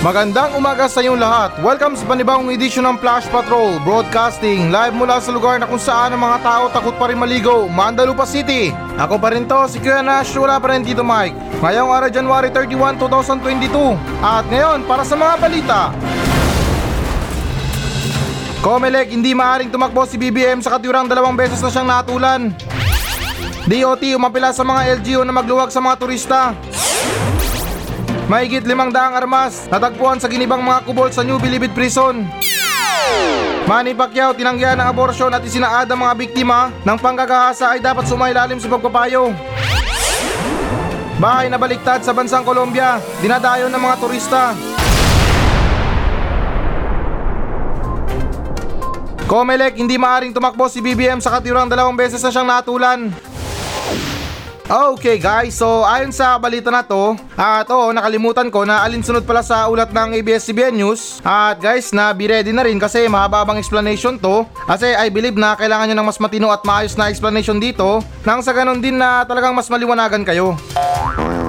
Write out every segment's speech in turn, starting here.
Magandang umaga sa inyong lahat. Welcome sa panibagong edisyon ng Flash Patrol Broadcasting live mula sa lugar na kung saan ang mga tao takot pa rin maligo, Mandalupa City. Ako pa rin to, si Kuya Nash, wala pa rin dito Mike. Ngayong araw January 31, 2022. At ngayon, para sa mga balita. Comelec, hindi maaaring tumakbo si BBM sa katiurang dalawang beses na siyang natulan. DOT umapila sa mga LGU na magluwag sa mga turista. Mahigit limang daang armas natagpuan sa ginibang mga kubol sa New Bilibid Prison. Manny Pacquiao tinanggihan ng abortion at isinaad ang mga biktima ng panggagahasa ay dapat sumailalim sa pagpapayo. Bahay na baliktad sa bansang Colombia, dinadayo ng mga turista. Comelec, hindi maaring tumakbo si BBM sa katirang dalawang beses na siyang natulan. Okay guys, so ayon sa balita na to, at oo, nakalimutan ko na alinsunod pala sa ulat ng ABS-CBN News. At guys, na be ready na rin kasi mahababang explanation to. Kasi I believe na kailangan nyo ng mas matino at maayos na explanation dito. Nang sa ganun din na talagang mas maliwanagan kayo.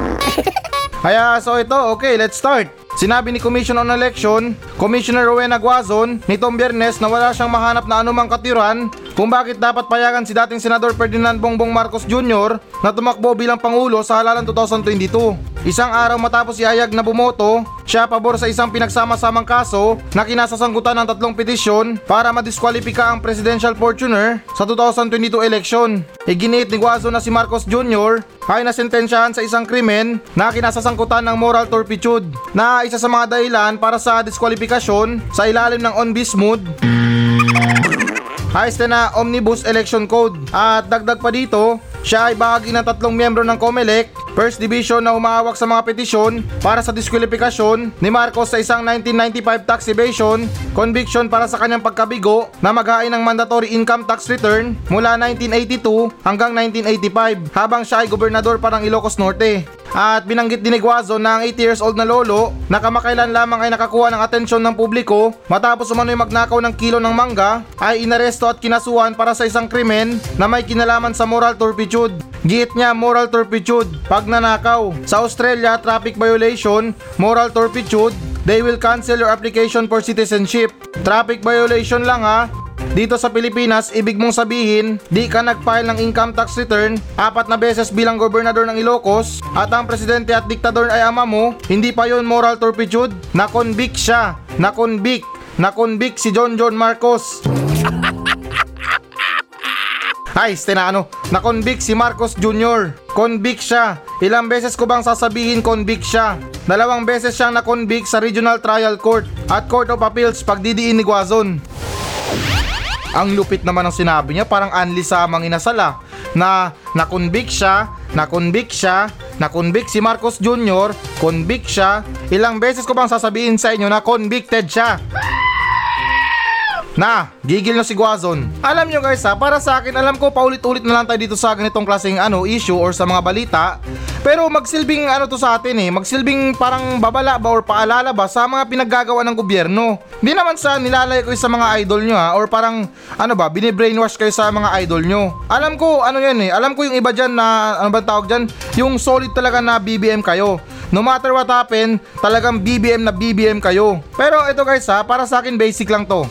Kaya so ito, okay, let's start. Sinabi ni Commission on Election, Commissioner Rowena Guazon, nitong biyernes na wala siyang mahanap na anumang katiran kung bakit dapat payagan si dating Senador Ferdinand Bongbong Marcos Jr. na tumakbo bilang Pangulo sa halalan 2022. Isang araw matapos iayag na bumoto, siya pabor sa isang pinagsama-samang kaso na kinasasangkutan ng tatlong petisyon para madiskwalipika ang Presidential Fortuner sa 2022 election. Iginiit ni Guazo na si Marcos Jr. ay nasentensyahan sa isang krimen na kinasasangkutan ng moral turpitude na isa sa mga dahilan para sa diskwalifikasyon sa ilalim ng on bis mood Ayos na Omnibus Election Code. At dagdag pa dito, siya ay bahagi ng tatlong miyembro ng COMELEC, First Division na umahawak sa mga petisyon para sa diskwalifikasyon ni Marcos sa isang 1995 tax evasion, conviction para sa kanyang pagkabigo na maghain ng mandatory income tax return mula 1982 hanggang 1985 habang siya ay gobernador parang Ilocos Norte. At binanggit din ni Guazo na ang 80 years old na lolo na kamakailan lamang ay nakakuha ng atensyon ng publiko matapos umano'y magnakaw ng kilo ng mangga ay inaresto at kinasuhan para sa isang krimen na may kinalaman sa moral turpitude. Giit niya moral turpitude, pagnanakaw. Sa Australia, traffic violation, moral turpitude, they will cancel your application for citizenship. Traffic violation lang ha, dito sa Pilipinas, ibig mong sabihin, di ka nag-file ng income tax return apat na beses bilang gobernador ng Ilocos at ang presidente at diktador ay ama mo, hindi pa yon moral turpitude, na-convict siya, na-convict, na-convict si John John Marcos. Ay, ano, na-convict si Marcos Jr. Convict siya. Ilang beses ko bang sasabihin convict siya? Dalawang beses siyang na-convict sa Regional Trial Court at Court of Appeals pagdidiin ni Guazon. Ang lupit naman ng sinabi niya, parang Anli Samang inasala na na-convict siya, na-convict siya, na-convict si Marcos Jr., convict siya. Ilang beses ko bang sasabihin sa inyo na convicted siya? Na, gigil na si Guazon. Alam nyo guys ha, para sa akin, alam ko paulit-ulit na lang tayo dito sa ganitong klaseng ano, issue or sa mga balita. Pero magsilbing ano to sa atin eh, magsilbing parang babala ba or paalala ba sa mga pinaggagawa ng gobyerno. Hindi naman sa nilalay ko sa mga idol nyo ha, or parang ano ba, binibrainwash kayo sa mga idol nyo. Alam ko ano yan eh, alam ko yung iba dyan na, ano ba tawag dyan, yung solid talaga na BBM kayo. No matter what happen, talagang BBM na BBM kayo. Pero ito guys ha, para sa akin basic lang to.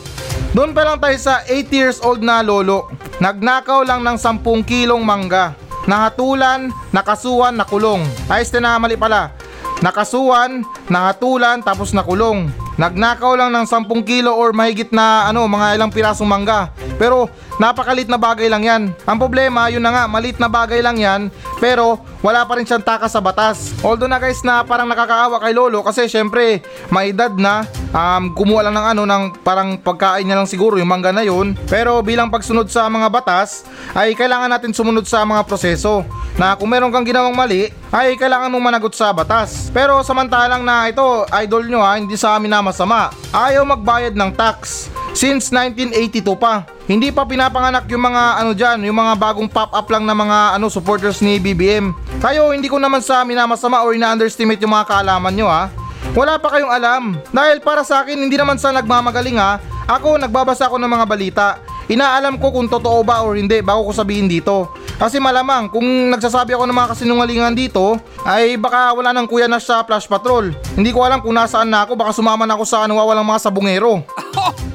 Doon pa lang tayo sa 8 years old na lolo. Nagnakaw lang ng 10 kilong mangga. Nahatulan, nakasuhan, nakulong. Ayos na mali pala. Nakasuhan, nahatulan, tapos nakulong. Nagnakaw lang ng 10 kilo or mahigit na ano, mga ilang pirasong mangga. Pero napakalit na bagay lang yan. Ang problema, yun na nga, malit na bagay lang yan, pero wala pa rin siyang takas sa batas. Although na guys na parang nakakaawa kay Lolo kasi syempre may edad na, um, kumuha lang ng ano, ng parang pagkain niya lang siguro yung mangga na yun. Pero bilang pagsunod sa mga batas, ay kailangan natin sumunod sa mga proseso na kung meron kang ginawang mali, ay kailangan mong managot sa batas. Pero samantalang na ito, idol nyo ha, hindi sa amin na masama. Ayaw magbayad ng tax. Since 1982 pa. Hindi pa pinapanganak yung mga ano diyan, yung mga bagong pop-up lang na mga ano supporters ni BBM. Kayo hindi ko naman sa minamasama or ina-underestimate yung mga kaalaman nyo ha. Wala pa kayong alam. Dahil para sa akin hindi naman sa nagmamagaling ha. Ako nagbabasa ako ng mga balita. Inaalam ko kung totoo ba or hindi bago ko sabihin dito. Kasi malamang kung nagsasabi ako ng mga kasinungalingan dito, ay baka wala nang kuya na sa Flash Patrol. Hindi ko alam kung nasaan na ako, baka sumama na ako sa nawawalang mga sabungero.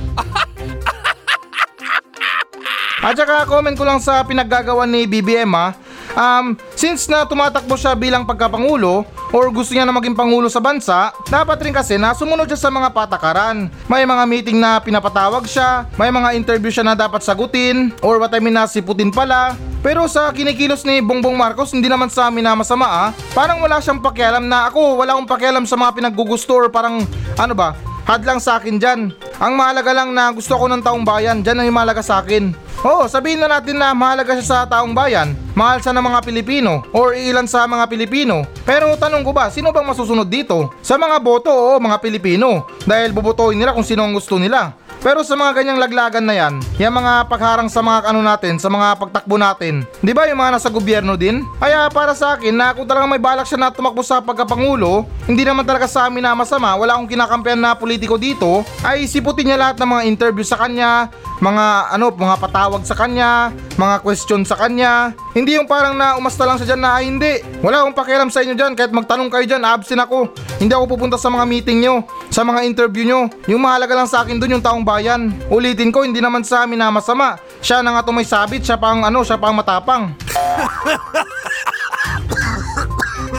At saka comment ko lang sa pinaggagawa ni BBM ha. Um, since na tumatakbo siya bilang pagkapangulo or gusto niya na maging pangulo sa bansa, dapat rin kasi na sumunod siya sa mga patakaran. May mga meeting na pinapatawag siya, may mga interview siya na dapat sagutin, or what I mean na siputin pala. Pero sa kinikilos ni Bongbong Marcos, hindi naman sa amin na masama ah. Parang wala siyang pakialam na ako, wala akong pakialam sa mga pinaggugusto or parang ano ba, hadlang sa akin dyan. Ang mahalaga lang na gusto ko ng taong bayan, dyan ang mahalaga sa akin. Oo, sabihin na natin na mahalaga siya sa taong bayan, mahal siya ng mga Pilipino, or ilan sa mga Pilipino. Pero tanong ko ba, sino bang masusunod dito? Sa mga boto, oo, mga Pilipino. Dahil bubotohin nila kung sino ang gusto nila. Pero sa mga ganyang laglagan na yan, yung mga pagharang sa mga ano natin, sa mga pagtakbo natin, di ba yung mga nasa gobyerno din? Kaya para sa akin, na kung talagang may balak siya na tumakbo sa pagkapangulo, hindi naman talaga sa amin na masama, wala akong kinakampihan na politiko dito, ay siputin niya lahat ng mga interview sa kanya, mga ano, mga patawag sa kanya, mga question sa kanya. Hindi yung parang na umasta lang sa dyan na ay hindi. Wala akong pakialam sa inyo dyan, kahit magtanong kayo dyan, absent ako. Hindi ako pupunta sa mga meeting nyo, sa mga interview nyo. Yung mahalaga lang sa akin dun yung taong bayan. Ulitin ko, hindi naman sa amin na masama. Siya na nga to may sabit, siya pa ang ano, siya pa ang matapang.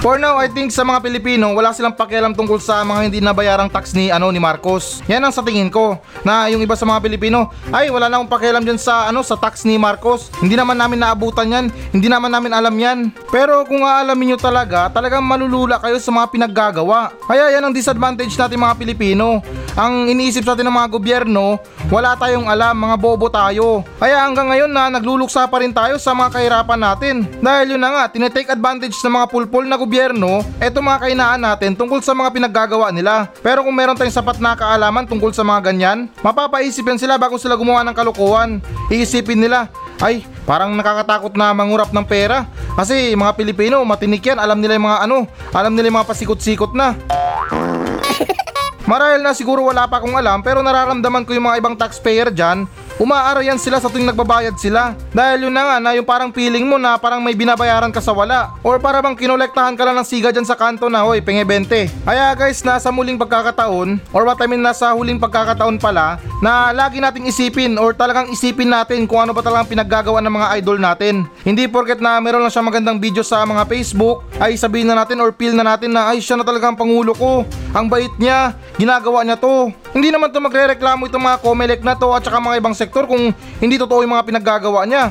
For now, I think sa mga Pilipino, wala silang pakialam tungkol sa mga hindi nabayarang tax ni ano ni Marcos. Yan ang sa tingin ko. Na yung iba sa mga Pilipino, ay wala na akong pakialam diyan sa ano sa tax ni Marcos. Hindi naman namin naabutan yan. Hindi naman namin alam yan. Pero kung aalamin nyo talaga, talagang malulula kayo sa mga pinaggagawa. Kaya yan ang disadvantage natin mga Pilipino. Ang iniisip sa atin ng mga gobyerno, wala tayong alam, mga bobo tayo. Kaya hanggang ngayon na nagluluksa pa rin tayo sa mga kahirapan natin. Dahil yun na nga, tinetake advantage ng mga pulpul na gobyerno, eto mga kainaan natin tungkol sa mga pinaggagawa nila. Pero kung meron tayong sapat na kaalaman tungkol sa mga ganyan, mapapaisip sila bago sila gumawa ng kalokohan. Iisipin nila, ay, parang nakakatakot na mangurap ng pera. Kasi mga Pilipino, matinik yan, alam nila yung mga ano, alam nila yung mga pasikot-sikot na. Marahil na siguro wala pa akong alam pero nararamdaman ko yung mga ibang taxpayer dyan Umaarayan sila sa tuwing nagbabayad sila. Dahil yun na nga na yung parang feeling mo na parang may binabayaran ka sa wala. Or para bang kinolektahan ka lang ng siga dyan sa kanto na hoy penge 20 Kaya guys nasa muling pagkakataon Or what I mean nasa huling pagkakataon pala Na lagi nating isipin or talagang isipin natin kung ano ba talagang pinaggagawa ng mga idol natin. Hindi porket na meron lang siya magandang video sa mga Facebook Ay sabihin na natin or feel na natin na ay siya na talagang pangulo ko. Ang bait niya, ginagawa niya to Hindi naman to magre-reklamo itong mga Comelec na to at saka mga ibang sektor kung hindi totoo yung mga pinaggagawa niya.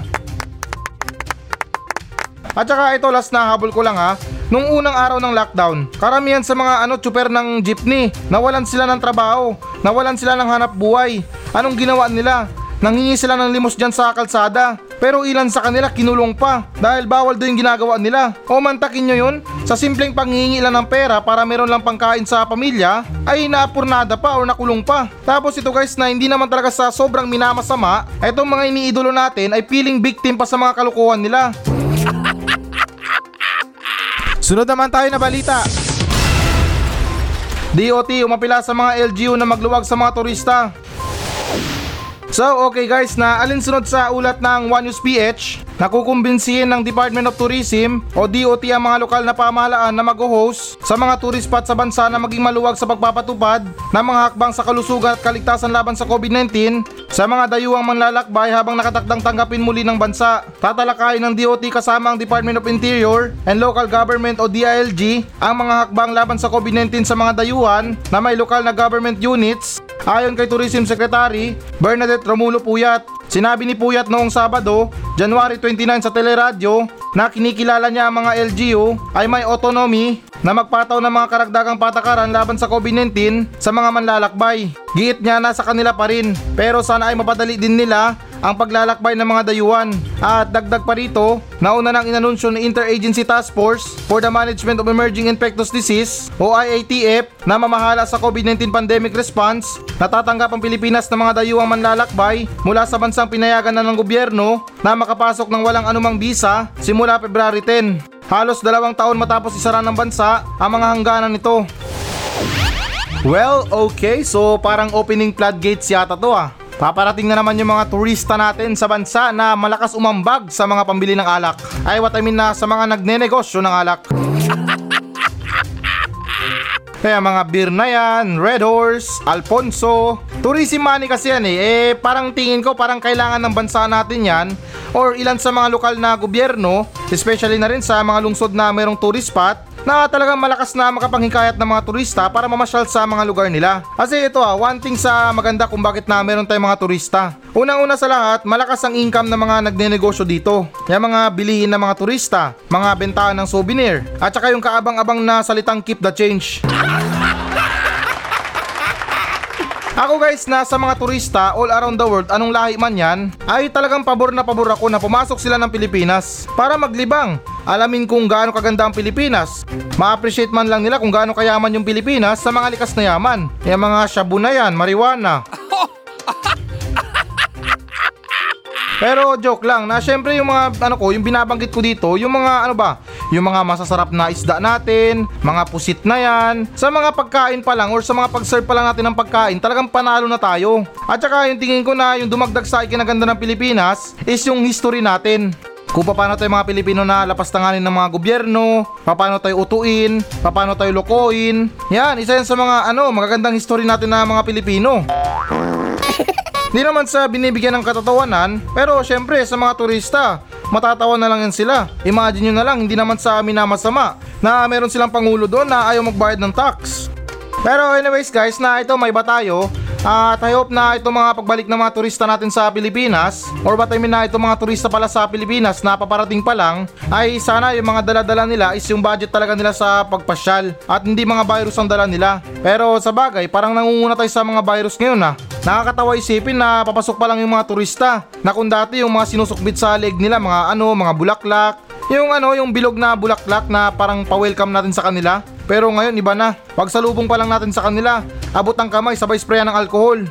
At saka ito last na habol ko lang ha. Nung unang araw ng lockdown, karamihan sa mga ano tsuper ng jeepney, nawalan sila ng trabaho, nawalan sila ng hanap buhay. Anong ginawa nila? Nangingi sila ng limos dyan sa kalsada. Pero ilan sa kanila kinulong pa dahil bawal doon yung ginagawa nila. O mantakin nyo yun, sa simpleng panghingi lang ng pera para meron lang pangkain sa pamilya, ay naapurnada pa o nakulong pa. Tapos ito guys na hindi naman talaga sa sobrang minamasama, itong mga iniidolo natin ay feeling victim pa sa mga kalukuhan nila. Sunod naman tayo na balita. DOT umapila sa mga LGU na magluwag sa mga turista. So okay guys na alinsunod sa ulat ng One News PH Nakukumbinsihin ng Department of Tourism o DOT ang mga lokal na pamahalaan na mag-host sa mga tourist spot sa bansa na maging maluwag sa pagpapatupad ng mga hakbang sa kalusugan at kaligtasan laban sa COVID-19 sa mga dayuhang manlalakbay habang nakatakdang tanggapin muli ng bansa. Tatalakayin ng DOT kasama ang Department of Interior and Local Government o DILG ang mga hakbang laban sa COVID-19 sa mga dayuhan na may lokal na government units Ayon kay Tourism Secretary Bernadette Romulo Puyat, sinabi ni Puyat noong Sabado, January 29 sa teleradyo na kinikilala niya ang mga LGU ay may autonomy na magpataw ng mga karagdagang patakaran laban sa COVID-19 sa mga manlalakbay. Giit niya nasa kanila pa rin pero sana ay mapadali din nila ang paglalakbay ng mga dayuhan. At dagdag pa rito, nauna nang inanunsyo ng Interagency Task Force for the Management of Emerging Infectious Disease o IATF na mamahala sa COVID-19 pandemic response. Natatanggap ang Pilipinas ng mga dayuhang manlalakbay mula sa bansang pinayagan na ng gobyerno na makapasok ng walang anumang visa simula February 10. Halos dalawang taon matapos isara ng bansa ang mga hangganan nito. Well, okay. So parang opening floodgates yata to ah. Paparating na naman yung mga turista natin sa bansa na malakas umambag sa mga pambili ng alak. Ay what I mean na sa mga nagnenegosyo ng alak. Kaya mga beer na yan, Red Horse, Alfonso, tourism money kasi yan eh. Eh parang tingin ko parang kailangan ng bansa natin yan or ilan sa mga lokal na gobyerno, especially na rin sa mga lungsod na mayroong tourist spot, na talagang malakas na makapanghikayat ng mga turista para mamasyal sa mga lugar nila. Kasi ito ah, one thing sa maganda kung bakit na meron tayong mga turista. Unang-una sa lahat, malakas ang income ng mga nagnenegosyo dito. Yung mga bilihin ng mga turista, mga bentahan ng souvenir, at saka yung kaabang-abang na salitang keep the change. Ako guys, nasa mga turista all around the world, anong lahi man yan, ay talagang pabor na pabor ako na pumasok sila ng Pilipinas para maglibang. Alamin kung gaano kaganda ang Pilipinas. Ma-appreciate man lang nila kung gaano kayaman yung Pilipinas sa mga likas na yaman. Yung mga shabu na yan, marijuana. Pero joke lang na syempre yung mga ano ko, yung binabanggit ko dito, yung mga ano ba, yung mga masasarap na isda natin, mga pusit na yan, sa mga pagkain pa lang or sa mga pag-serve pa lang natin ng pagkain, talagang panalo na tayo. At saka yung tingin ko na yung dumagdag sa ikinaganda ng Pilipinas is yung history natin. Kung paano tayo mga Pilipino na lapastanganin ng mga gobyerno, paano tayo utuin, paano tayo lokohin. Yan, isa yan sa mga ano, magagandang history natin na mga Pilipino. Hindi naman sa binibigyan ng katatawanan, pero syempre sa mga turista, matatawa na lang yan sila. Imagine nyo na lang, hindi naman sa amin na masama na meron silang pangulo doon na ayaw magbayad ng tax. Pero anyways guys, na ito may ba tayo? At I hope na itong mga pagbalik ng mga turista natin sa Pilipinas or what I mean na itong mga turista pala sa Pilipinas na paparating pa lang ay sana yung mga dala-dala nila is yung budget talaga nila sa pagpasyal at hindi mga virus ang dala nila. Pero sa bagay, parang nangunguna tayo sa mga virus ngayon na. Nakakatawa isipin na papasok pa lang yung mga turista na kung dati yung mga sinusukbit sa leg nila mga ano, mga bulaklak, yung ano, yung bilog na bulaklak na parang pa-welcome natin sa kanila. Pero ngayon iba na. Pag salubong pa lang natin sa kanila, abot ang kamay sabay sprayan ng alkohol.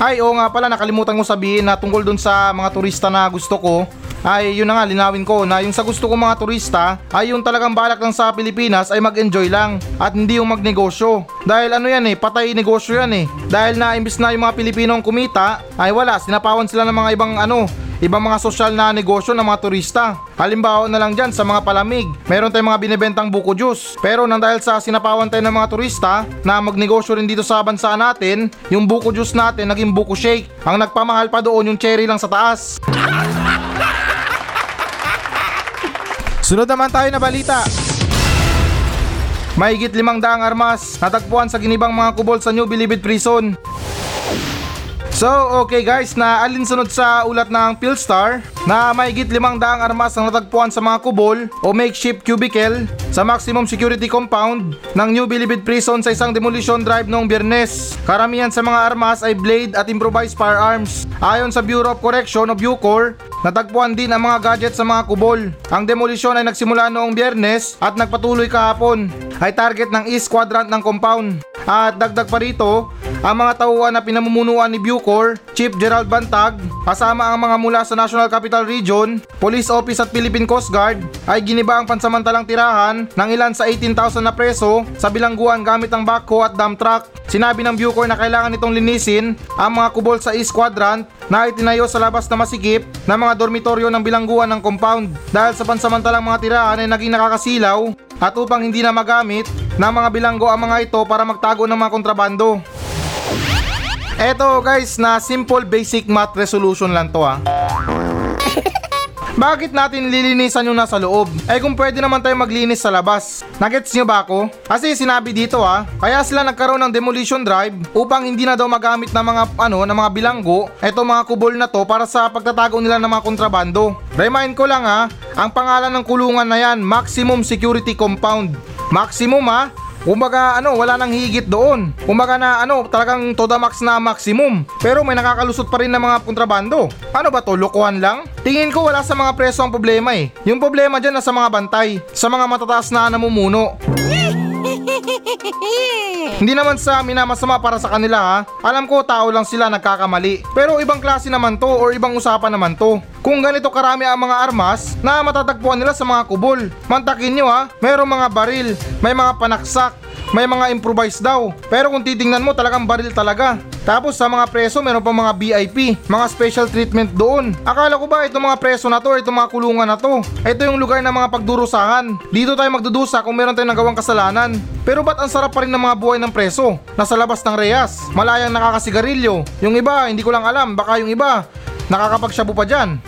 Ay, oo nga pala, nakalimutan ko sabihin na tungkol dun sa mga turista na gusto ko, ay yun na nga linawin ko na yung sa gusto ko mga turista ay yung talagang balak lang sa Pilipinas ay mag-enjoy lang at hindi yung magnegosyo. Dahil ano yan eh, patay negosyo yan eh. Dahil na imbis na yung mga Pilipino ang kumita, ay wala, sinapawan sila ng mga ibang ano, ibang mga sosyal na negosyo ng mga turista. Halimbawa na lang dyan sa mga palamig, meron tayong mga binibentang buko juice. Pero nang dahil sa sinapawan tayo ng mga turista na magnegosyo rin dito sa bansa natin, yung buko juice natin naging buko shake. Ang nagpamahal pa doon yung cherry lang sa taas. Sunod naman tayo na balita. Mahigit limang daang armas natagpuan sa ginibang mga kubol sa New Bilibid Prison. So, okay guys, na alinsunod sa ulat ng Philstar na mahigit limang daang armas ang natagpuan sa mga kubol o makeshift cubicle sa maximum security compound ng New Bilibid Prison sa isang demolition drive noong biyernes. Karamihan sa mga armas ay blade at improvised firearms. Ayon sa Bureau of Correction o Bucor, natagpuan din ang mga gadget sa mga kubol. Ang demolition ay nagsimula noong biyernes at nagpatuloy kahapon. Ay target ng East Quadrant ng compound. At dagdag pa rito, ang mga tauhan na pinamumunuan ni Bucor, Chief Gerald Bantag, kasama ang mga mula sa National Capital Region, Police Office at Philippine Coast Guard ay giniba ang pansamantalang tirahan ng ilan sa 18,000 na preso sa bilangguan gamit ang backhoe at dump truck. Sinabi ng Bucor na kailangan itong linisin ang mga kubol sa East Quadrant na itinayo sa labas na masikip na mga dormitoryo ng bilangguan ng compound dahil sa pansamantalang mga tirahan ay naging nakakasilaw at upang hindi na magamit ng mga bilanggo ang mga ito para magtago ng mga kontrabando. Eto guys, na simple basic math resolution lang to ah. Bakit natin lilinisan yung nasa loob? Eh kung pwede naman tayo maglinis sa labas. Nagets nyo ba ako? Kasi sinabi dito ah, kaya sila nagkaroon ng demolition drive upang hindi na daw magamit ng mga ano, ng mga bilanggo, eto mga kubol na to para sa pagtatago nila ng mga kontrabando. Remind ko lang ah, ang pangalan ng kulungan na yan, Maximum Security Compound. Maximum ah, Kumbaga ano, wala nang higit doon. Kumbaga na ano, talagang to the max na maximum. Pero may nakakalusot pa rin ng mga kontrabando. Ano ba to, lokohan lang? Tingin ko wala sa mga preso ang problema eh. Yung problema dyan na sa mga bantay, sa mga matataas na namumuno. Hindi naman sa minamasama para sa kanila ha. Alam ko tao lang sila nagkakamali. Pero ibang klase naman to or ibang usapan naman to. Kung ganito karami ang mga armas na matatagpuan nila sa mga kubol. Mantakin nyo ha, mayroong mga baril, may mga panaksak, may mga improvise daw. Pero kung titingnan mo talagang baril talaga. Tapos sa mga preso meron pa mga VIP, mga special treatment doon. Akala ko ba itong mga preso na to, itong mga kulungan na to, ito yung lugar ng mga pagdurusahan. Dito tayo magdudusa kung meron tayong nagawang kasalanan. Pero ba't ang sarap pa rin ng mga buhay ng preso? Nasa labas ng reyas, malayang nakakasigarilyo. Yung iba, hindi ko lang alam, baka yung iba, nakakapagsabu pa dyan.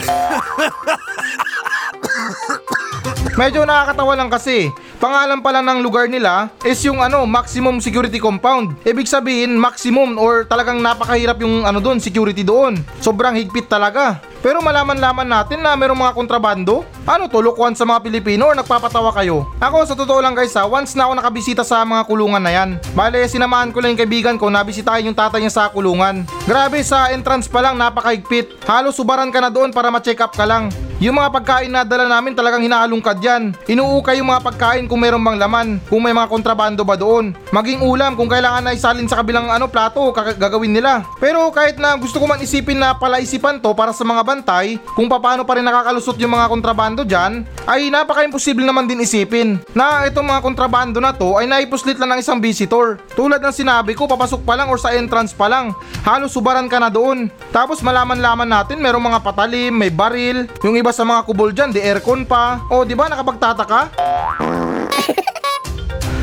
Medyo nakakatawa lang kasi. Pangalan pala ng lugar nila is yung ano, maximum security compound. Ibig sabihin, maximum or talagang napakahirap yung ano doon, security doon. Sobrang higpit talaga. Pero malaman-laman natin na merong mga kontrabando. Ano to, lukuhan sa mga Pilipino or nagpapatawa kayo? Ako sa totoo lang guys ha, once na ako nakabisita sa mga kulungan na yan. Bale, sinamahan ko lang yung kaibigan ko na bisitahin yung tatay niya sa kulungan. Grabe, sa entrance pa lang napakahigpit. Halos subaran ka na doon para ma-check up ka lang. Yung mga pagkain na dala namin talagang hinaalungkad yan. Inuukay yung mga pagkain kung mayroong bang laman, kung may mga kontrabando ba doon. Maging ulam kung kailangan na isalin sa kabilang ano plato, gagawin nila. Pero kahit na gusto ko man isipin na palaisipan to para sa mga bantay, kung paano pa rin nakakalusot yung mga kontrabando dyan, ay napaka-imposible naman din isipin na itong mga kontrabando na to ay naipuslit lang ng isang visitor. Tulad ng sinabi ko, papasok pa lang or sa entrance pa lang, halos subaran ka na doon. Tapos malaman-laman natin merong mga patalim, may baril, yung iba sa mga kubol dyan, di aircon pa. O di ba nakapagtataka?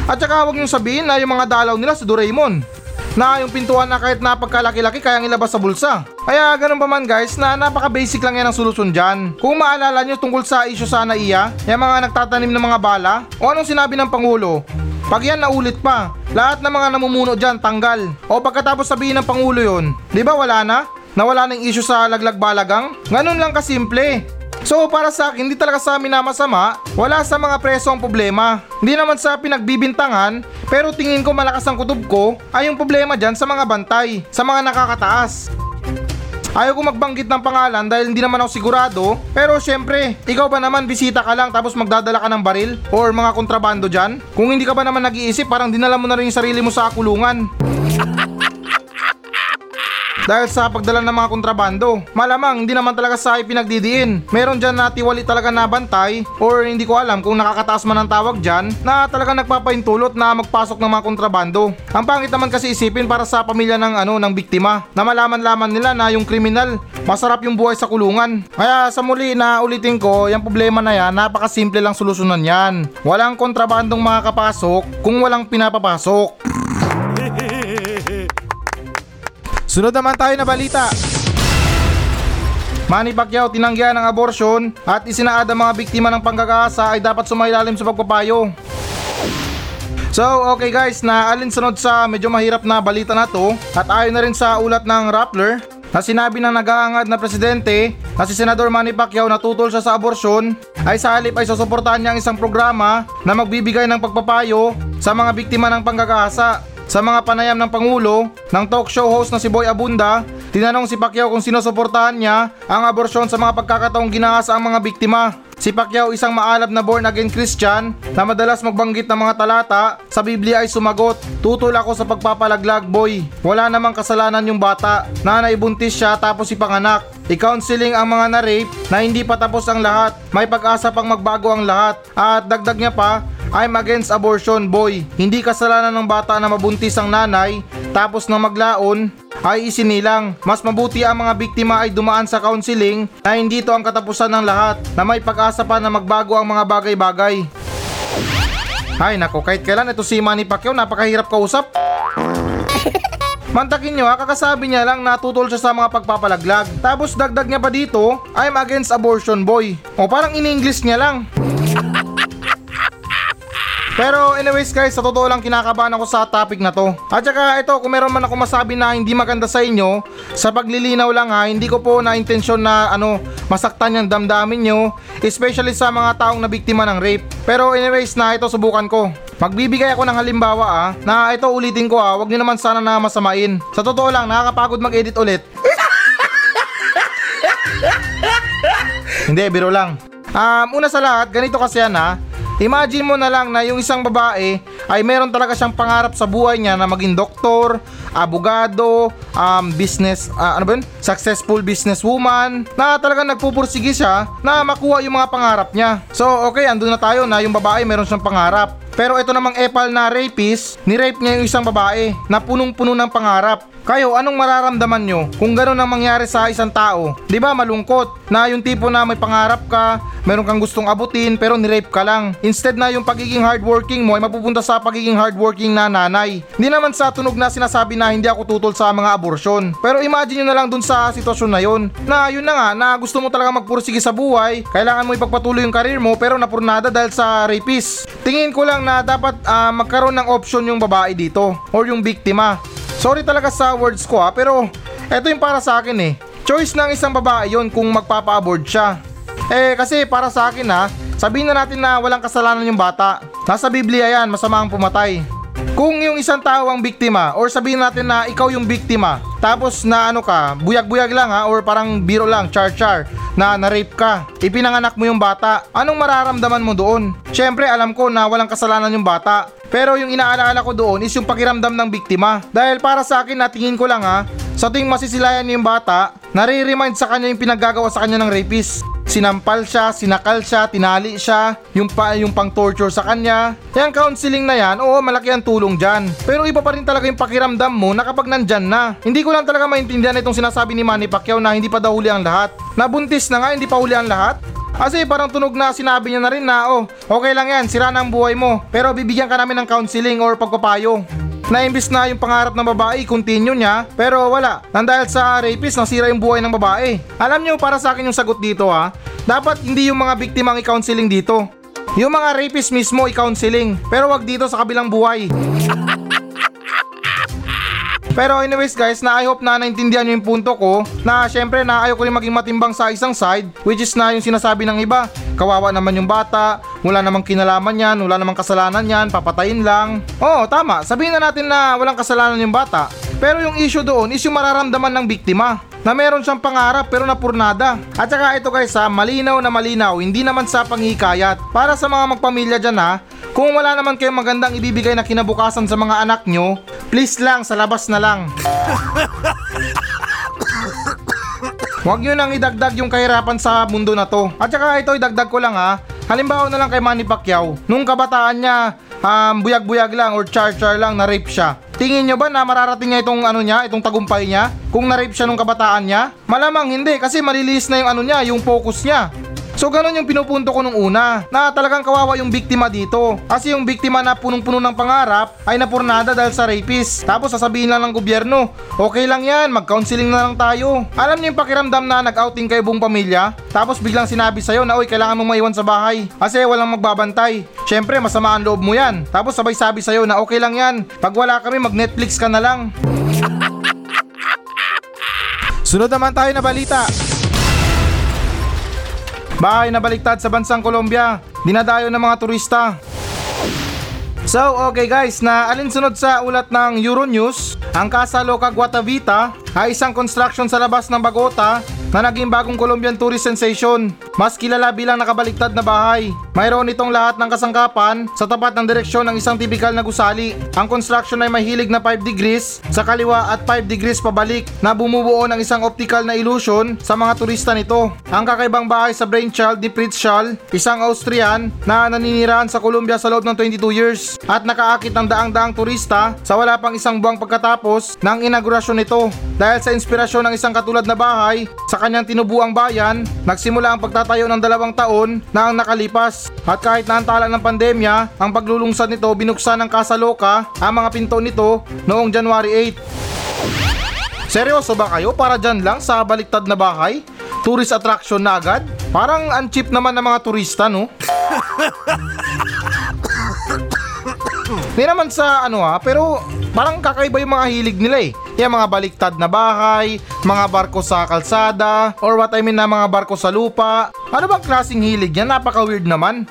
At saka huwag niyong sabihin na yung mga dalaw nila sa Doraemon. Na yung pintuan na kahit napagkalaki-laki kayang ilabas sa bulsa. Kaya ganun pa man guys na napaka-basic lang yan ang solusyon dyan. Kung maalala nyo tungkol sa issue sa NAIA, yung mga nagtatanim ng mga bala, o anong sinabi ng Pangulo, pag yan naulit pa, lahat ng mga namumuno dyan tanggal. O pagkatapos sabihin ng Pangulo yon, di ba wala na? Nawala ng issue sa laglag balagang? Ganun lang kasimple. So para sa akin, hindi talaga sa amin na masama, wala sa mga preso ang problema. Hindi naman sa pinagbibintangan, pero tingin ko malakas ang kutob ko ay yung problema dyan sa mga bantay, sa mga nakakataas. Ayaw ko magbanggit ng pangalan dahil hindi naman ako sigurado. Pero syempre, ikaw ba naman bisita ka lang tapos magdadala ka ng baril or mga kontrabando dyan? Kung hindi ka ba naman nag-iisip, parang dinala mo na rin yung sarili mo sa kulungan. Dahil sa pagdala ng mga kontrabando, malamang hindi naman talaga sa pinagdidiin. Meron dyan na tiwali talaga na bantay or hindi ko alam kung nakakataas man ang tawag dyan na talaga nagpapaintulot na magpasok ng mga kontrabando. Ang pangit naman kasi isipin para sa pamilya ng ano ng biktima na malaman-laman nila na yung kriminal masarap yung buhay sa kulungan. Kaya sa muli na ulitin ko, yung problema na yan, napakasimple lang solusyonan yan. Walang kontrabandong makakapasok kung walang pinapapasok. Sunod naman tayo na balita. Manny Pacquiao tinanggihan ng abortion at isinaad ang mga biktima ng panggagahasa ay dapat sumailalim sa pagpapayo. So okay guys, na alinsunod sa medyo mahirap na balita na to at ayon na rin sa ulat ng Rappler na sinabi ng nag-aangad na presidente na si Senador Manny Pacquiao na tutol siya sa abortion ay sa halip ay susuportahan niya ang isang programa na magbibigay ng pagpapayo sa mga biktima ng panggagahasa. Sa mga panayam ng Pangulo, ng talk show host na si Boy Abunda, tinanong si Pacquiao kung sinusuportahan niya ang aborsyon sa mga pagkakataong ginahasa ang mga biktima. Si Pacquiao isang maalab na born again Christian na madalas magbanggit ng mga talata sa Biblia ay sumagot, Tutol ako sa pagpapalaglag boy. Wala namang kasalanan yung bata na naibuntis siya tapos ipanganak. I-counseling ang mga na-rape na hindi pa tapos ang lahat. May pag-asa pang magbago ang lahat. At dagdag niya pa, I'm against abortion boy. Hindi kasalanan ng bata na mabuntis ang nanay tapos na maglaon ay isinilang. Mas mabuti ang mga biktima ay dumaan sa counseling na hindi to ang katapusan ng lahat na may pag-asa pa na magbago ang mga bagay-bagay. Ay nako, kahit kailan ito si Manny Pacquiao napakahirap kausap. Mantakin nyo ha, kakasabi niya lang natutol siya sa mga pagpapalaglag. Tapos dagdag niya pa dito, I'm against abortion boy. O parang in-English niya lang. Pero anyways guys, sa totoo lang kinakabahan ako sa topic na to. At saka ito, kung meron man ako masabi na hindi maganda sa inyo, sa paglilinaw lang ha, hindi ko po na intensyon na ano, masaktan yung damdamin nyo, especially sa mga taong nabiktima ng rape. Pero anyways na ito, subukan ko. Magbibigay ako ng halimbawa ah, na ito ulitin ko ah, wag niyo naman sana na masamain. Sa totoo lang, nakakapagod mag-edit ulit. Hindi, biro lang. Um, una sa lahat, ganito kasi yan ha. Imagine mo na lang na yung isang babae ay meron talaga siyang pangarap sa buhay niya na maging doktor, abogado, um, business, ah, ano ba yun? Successful businesswoman, na talagang nagpupursige siya na makuha yung mga pangarap niya. So, okay, andun na tayo na yung babae meron siyang pangarap. Pero ito namang epal na rapist, ni-rape niya yung isang babae na punong-puno ng pangarap. Kayo, anong mararamdaman nyo kung gano'n ang mangyari sa isang tao? Ba malungkot na yung tipo na may pangarap ka, meron kang gustong abutin pero ni-rape ka lang. Instead na yung pagiging hardworking mo ay mapupunta sa pagiging hardworking na nanay. Hindi naman sa tunog na sinasabi na hindi ako tutol sa mga abortion. Pero imagine nyo na lang dun sa sitwasyon na yun. Na yun na nga, na gusto mo talaga magpursige sa buhay, kailangan mo ipagpatuloy yung karir mo pero napurnada dahil sa rapist. Tingin ko lang na dapat ah, magkaroon ng option yung babae dito or yung biktima. Sorry talaga sa words ko ha, pero eto yung para sa akin eh. Choice ng isang babae yon kung magpapa-abort siya. Eh kasi para sa akin ha, sabihin na natin na walang kasalanan yung bata. Nasa Biblia yan, masama ang pumatay. Kung yung isang tao ang biktima or sabihin natin na ikaw yung biktima tapos na ano ka, buyag-buyag lang ha or parang biro lang, char-char na na-rape ka, ipinanganak mo yung bata, anong mararamdaman mo doon? Syempre alam ko na walang kasalanan yung bata pero yung inaalala ko doon is yung pakiramdam ng biktima. Dahil para sa akin natingin ko lang ha, sa tuwing masisilayan niyo yung bata, nare-remind sa kanya yung pinaggagawa sa kanya ng rapist. Sinampal siya, sinakal siya, tinali siya, yung, pa, yung pang torture sa kanya. Yung counseling na yan, oo malaki ang tulong dyan. Pero iba pa rin talaga yung pakiramdam mo na kapag nandyan na. Hindi ko lang talaga maintindihan itong sinasabi ni Manny Pacquiao na hindi pa daw huli ang lahat. Nabuntis na nga, hindi pa huli ang lahat. Kasi parang tunog na sinabi niya na rin na oh, okay lang yan, sira na buhay mo. Pero bibigyan ka namin ng counseling or pagpapayo. Na imbis na yung pangarap ng babae, continue niya, pero wala. Nang dahil sa rapist, nasira yung buhay ng babae. Alam niyo, para sa akin yung sagot dito ha, dapat hindi yung mga biktima ang i-counseling dito. Yung mga rapist mismo i-counseling, pero wag dito sa kabilang buhay. Pero anyways guys, na I hope na naintindihan nyo yung punto ko na syempre na ayaw ko rin maging matimbang sa isang side which is na yung sinasabi ng iba. Kawawa naman yung bata, wala namang kinalaman yan, wala namang kasalanan yan, papatayin lang. Oo, tama, sabihin na natin na walang kasalanan yung bata. Pero yung issue doon is yung mararamdaman ng biktima na meron siyang pangarap pero napurnada. At saka ito guys ha, malinaw na malinaw, hindi naman sa panghikayat. Para sa mga magpamilya dyan ha, kung wala naman kayong magandang ibibigay na kinabukasan sa mga anak nyo, please lang, sa labas na lang. Huwag nyo nang idagdag yung kahirapan sa mundo na to. At saka ito, idagdag ko lang ha. Halimbawa na lang kay Manny Pacquiao, nung kabataan niya, um, buyag-buyag lang or char-char lang na rape siya. Tingin nyo ba na mararating niya itong ano niya, itong tagumpay niya? Kung na-rape siya nung kabataan niya? Malamang hindi kasi maliliis na yung ano niya, yung focus niya. So ganun yung pinupunto ko nung una na talagang kawawa yung biktima dito. Kasi yung biktima na punong-puno ng pangarap ay napurnada dahil sa rapist. Tapos sasabihin lang ng gobyerno, okay lang yan, mag-counseling na lang tayo. Alam niyo yung pakiramdam na nag-outing kayo buong pamilya? Tapos biglang sinabi sa'yo na, oy, kailangan mong maiwan sa bahay. Kasi walang magbabantay. Syempre, masama ang loob mo yan. Tapos sabay sabi sa'yo na okay lang yan. Pag wala kami, mag-Netflix ka na lang. Sunod naman tayo na balita. Bahay na baliktad sa bansang Colombia, dinadayo ng mga turista. So, okay guys, na alinsunod sa ulat ng Euronews, ang Casa Loca Guatavita ay isang construction sa labas ng Bagota na naging bagong Colombian tourist sensation. Mas kilala bilang nakabaliktad na bahay. Mayroon itong lahat ng kasangkapan sa tapat ng direksyon ng isang tipikal na gusali. Ang construction ay mahilig na 5 degrees sa kaliwa at 5 degrees pabalik na bumubuo ng isang optical na illusion sa mga turista nito. Ang kakaibang bahay sa brainchild ni Fritz Schall, isang Austrian na naninirahan sa Colombia sa loob ng 22 years at nakaakit ng daang-daang turista sa wala pang isang buwang pagkatapos ng inaugurasyon nito. Dahil sa inspirasyon ng isang katulad na bahay sa kanyang tinubuang bayan, nagsimula ang pagtatayo ng dalawang taon na ang nakalipas. At kahit naantala ng pandemya, ang paglulungsad nito binuksan ng Casa Loca ang mga pinto nito noong January 8. Seryoso ba kayo para dyan lang sa baliktad na bahay? Tourist attraction na agad? Parang ang cheap naman ng mga turista no? Hindi naman sa ano ha, pero parang kakaiba yung mga hilig nila eh. Yung mga baliktad na bahay, mga barko sa kalsada, or what I mean na mga barko sa lupa. Ano bang klaseng hilig yan? Napaka-weird naman.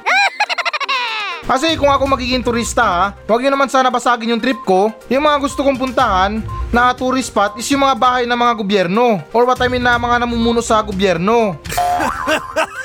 Kasi kung ako magiging turista ha, huwag nyo naman sana basagin yung trip ko. Yung mga gusto kong puntahan na tourist spot is yung mga bahay ng mga gobyerno. Or what I mean na mga namumuno sa gobyerno.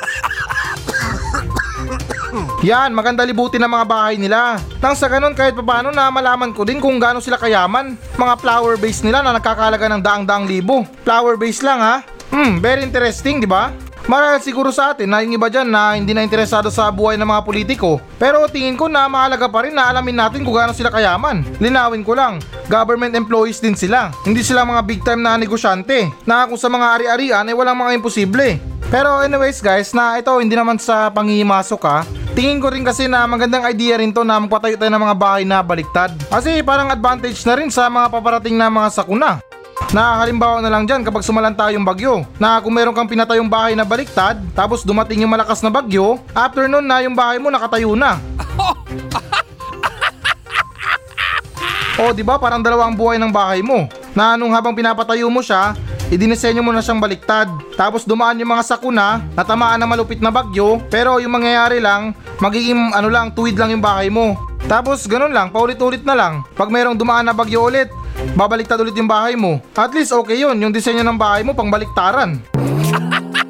Yan, maganda libutin ang mga bahay nila. Nang sa ganun kahit paano na malaman ko din kung gaano sila kayaman. Mga flower base nila na nakakalaga ng daang-daang libo. Flower base lang ha. Hmm, very interesting, di ba? Marahil siguro sa atin na yung iba dyan na hindi na interesado sa buhay ng mga politiko. Pero tingin ko na mahalaga pa rin na alamin natin kung gaano sila kayaman. Linawin ko lang, government employees din sila. Hindi sila mga big time na negosyante na kung sa mga ari-arian ay walang mga imposible. Pero anyways guys, na ito hindi naman sa pangihimasok ha. Tingin ko rin kasi na magandang idea rin to na magpatayo tayo ng mga bahay na baliktad. Kasi parang advantage na rin sa mga paparating na mga sakuna. Na halimbawa na lang dyan kapag sumalanta yung bagyo na kung meron kang pinatayong bahay na baliktad tapos dumating yung malakas na bagyo after nun na yung bahay mo nakatayo na. o di ba parang dalawang buhay ng bahay mo na nung habang pinapatayo mo siya idinisenyo mo na siyang baliktad. Tapos dumaan yung mga sakuna, natamaan ng malupit na bagyo, pero yung mangyayari lang, magiging ano lang, tuwid lang yung bahay mo. Tapos ganun lang, paulit-ulit na lang. Pag mayroong dumaan na bagyo ulit, babaliktad ulit yung bahay mo. At least okay yun, yung disenyo ng bahay mo pang baliktaran.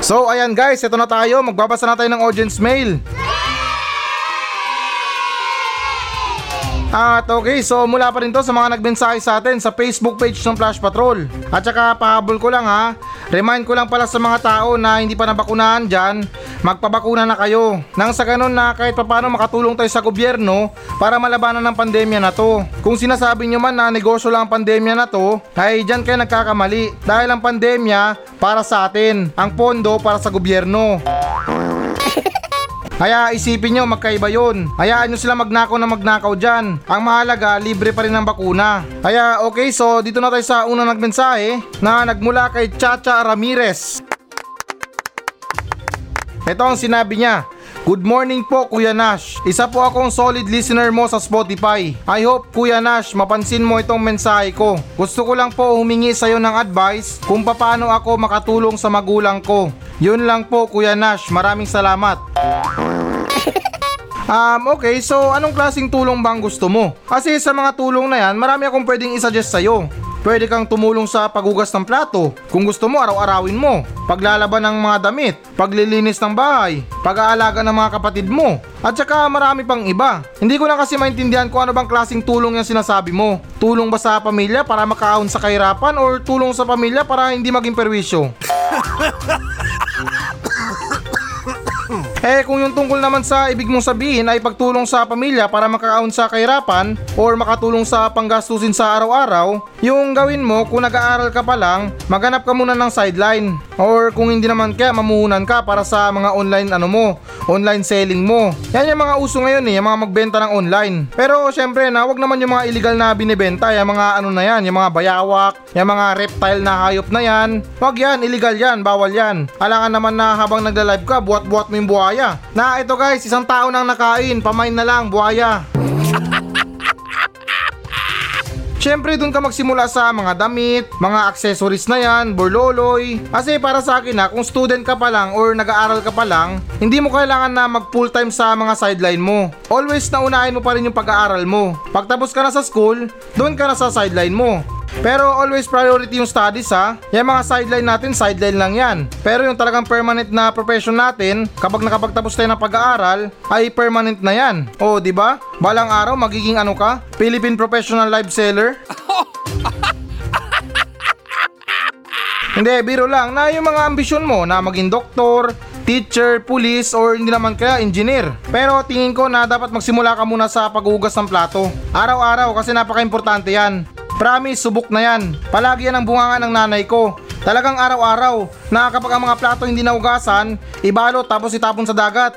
So ayan guys, ito na tayo, magbabasa na tayo ng audience mail. At okay, so mula pa rin to sa mga nagmensahe sa atin sa Facebook page ng Flash Patrol. At saka pahabol ko lang ha, remind ko lang pala sa mga tao na hindi pa nabakunahan dyan, magpabakuna na kayo. Nang sa ganun na kahit papano makatulong tayo sa gobyerno para malabanan ng pandemya na to. Kung sinasabi nyo man na negosyo lang ang pandemya na to, ay dyan kayo nagkakamali. Dahil ang pandemya para sa atin, ang pondo para sa gobyerno. Kaya isipin nyo magkaiba yun. Hayaan nyo sila magnakaw na magnakaw dyan. Ang mahalaga, libre pa rin ang bakuna. Kaya okay, so dito na tayo sa unang nagmensahe na nagmula kay Chacha Ramirez. Ito ang sinabi niya. Good morning po Kuya Nash. Isa po akong solid listener mo sa Spotify. I hope Kuya Nash mapansin mo itong mensahe ko. Gusto ko lang po humingi sa iyo ng advice kung paano ako makatulong sa magulang ko. Yun lang po Kuya Nash. Maraming salamat. Um, okay, so anong klaseng tulong bang gusto mo? Kasi sa mga tulong na yan, marami akong pwedeng isuggest sa'yo. Pwede kang tumulong sa paghugas ng plato. Kung gusto mo, araw-arawin mo. Paglalaban ng mga damit, paglilinis ng bahay, pag-aalaga ng mga kapatid mo. At saka marami pang iba. Hindi ko lang kasi maintindihan kung ano bang klaseng tulong yung sinasabi mo. Tulong ba sa pamilya para makaahon sa kahirapan or tulong sa pamilya para hindi maging perwisyo? Eh kung yung tungkol naman sa ibig mong sabihin ay pagtulong sa pamilya para makakaon sa kahirapan or makatulong sa panggastusin sa araw-araw, yung gawin mo kung nag-aaral ka pa lang, maghanap ka muna ng sideline. Or kung hindi naman kaya mamuhunan ka para sa mga online ano mo, online selling mo. Yan yung mga uso ngayon eh, yung mga magbenta ng online. Pero syempre na wag naman yung mga illegal na binibenta, yung mga ano na yan, yung mga bayawak, yung mga reptile na hayop na yan. Wag yan, illegal yan, bawal yan. Alangan naman na habang nagla-live ka, buhat-buhat mo yung buhaya. Na ito guys, isang tao nang nakain, pamain na lang, buhaya. Siyempre doon ka magsimula sa mga damit, mga accessories na yan, borloloy. Kasi para sa akin na kung student ka pa lang or nag-aaral ka pa lang, hindi mo kailangan na mag full time sa mga sideline mo. Always na unahin mo pa rin yung pag-aaral mo. Pagtapos ka na sa school, doon ka na sa sideline mo. Pero always priority yung studies ha. Yung mga sideline natin, sideline lang yan. Pero yung talagang permanent na profession natin, kapag nakapagtapos tayo ng pag-aaral, ay permanent na yan. O, di ba? Balang araw magiging ano ka? Philippine Professional Live Seller? Hindi, biro lang na yung mga ambisyon mo na maging doktor, teacher, police, or hindi naman kaya engineer. Pero tingin ko na dapat magsimula ka muna sa paghugas ng plato. Araw-araw kasi napaka-importante yan. Promise, subok na yan. Palagi yan ang bunganga ng nanay ko. Talagang araw-araw na kapag ang mga plato hindi naugasan, ibalot tapos itapon sa dagat.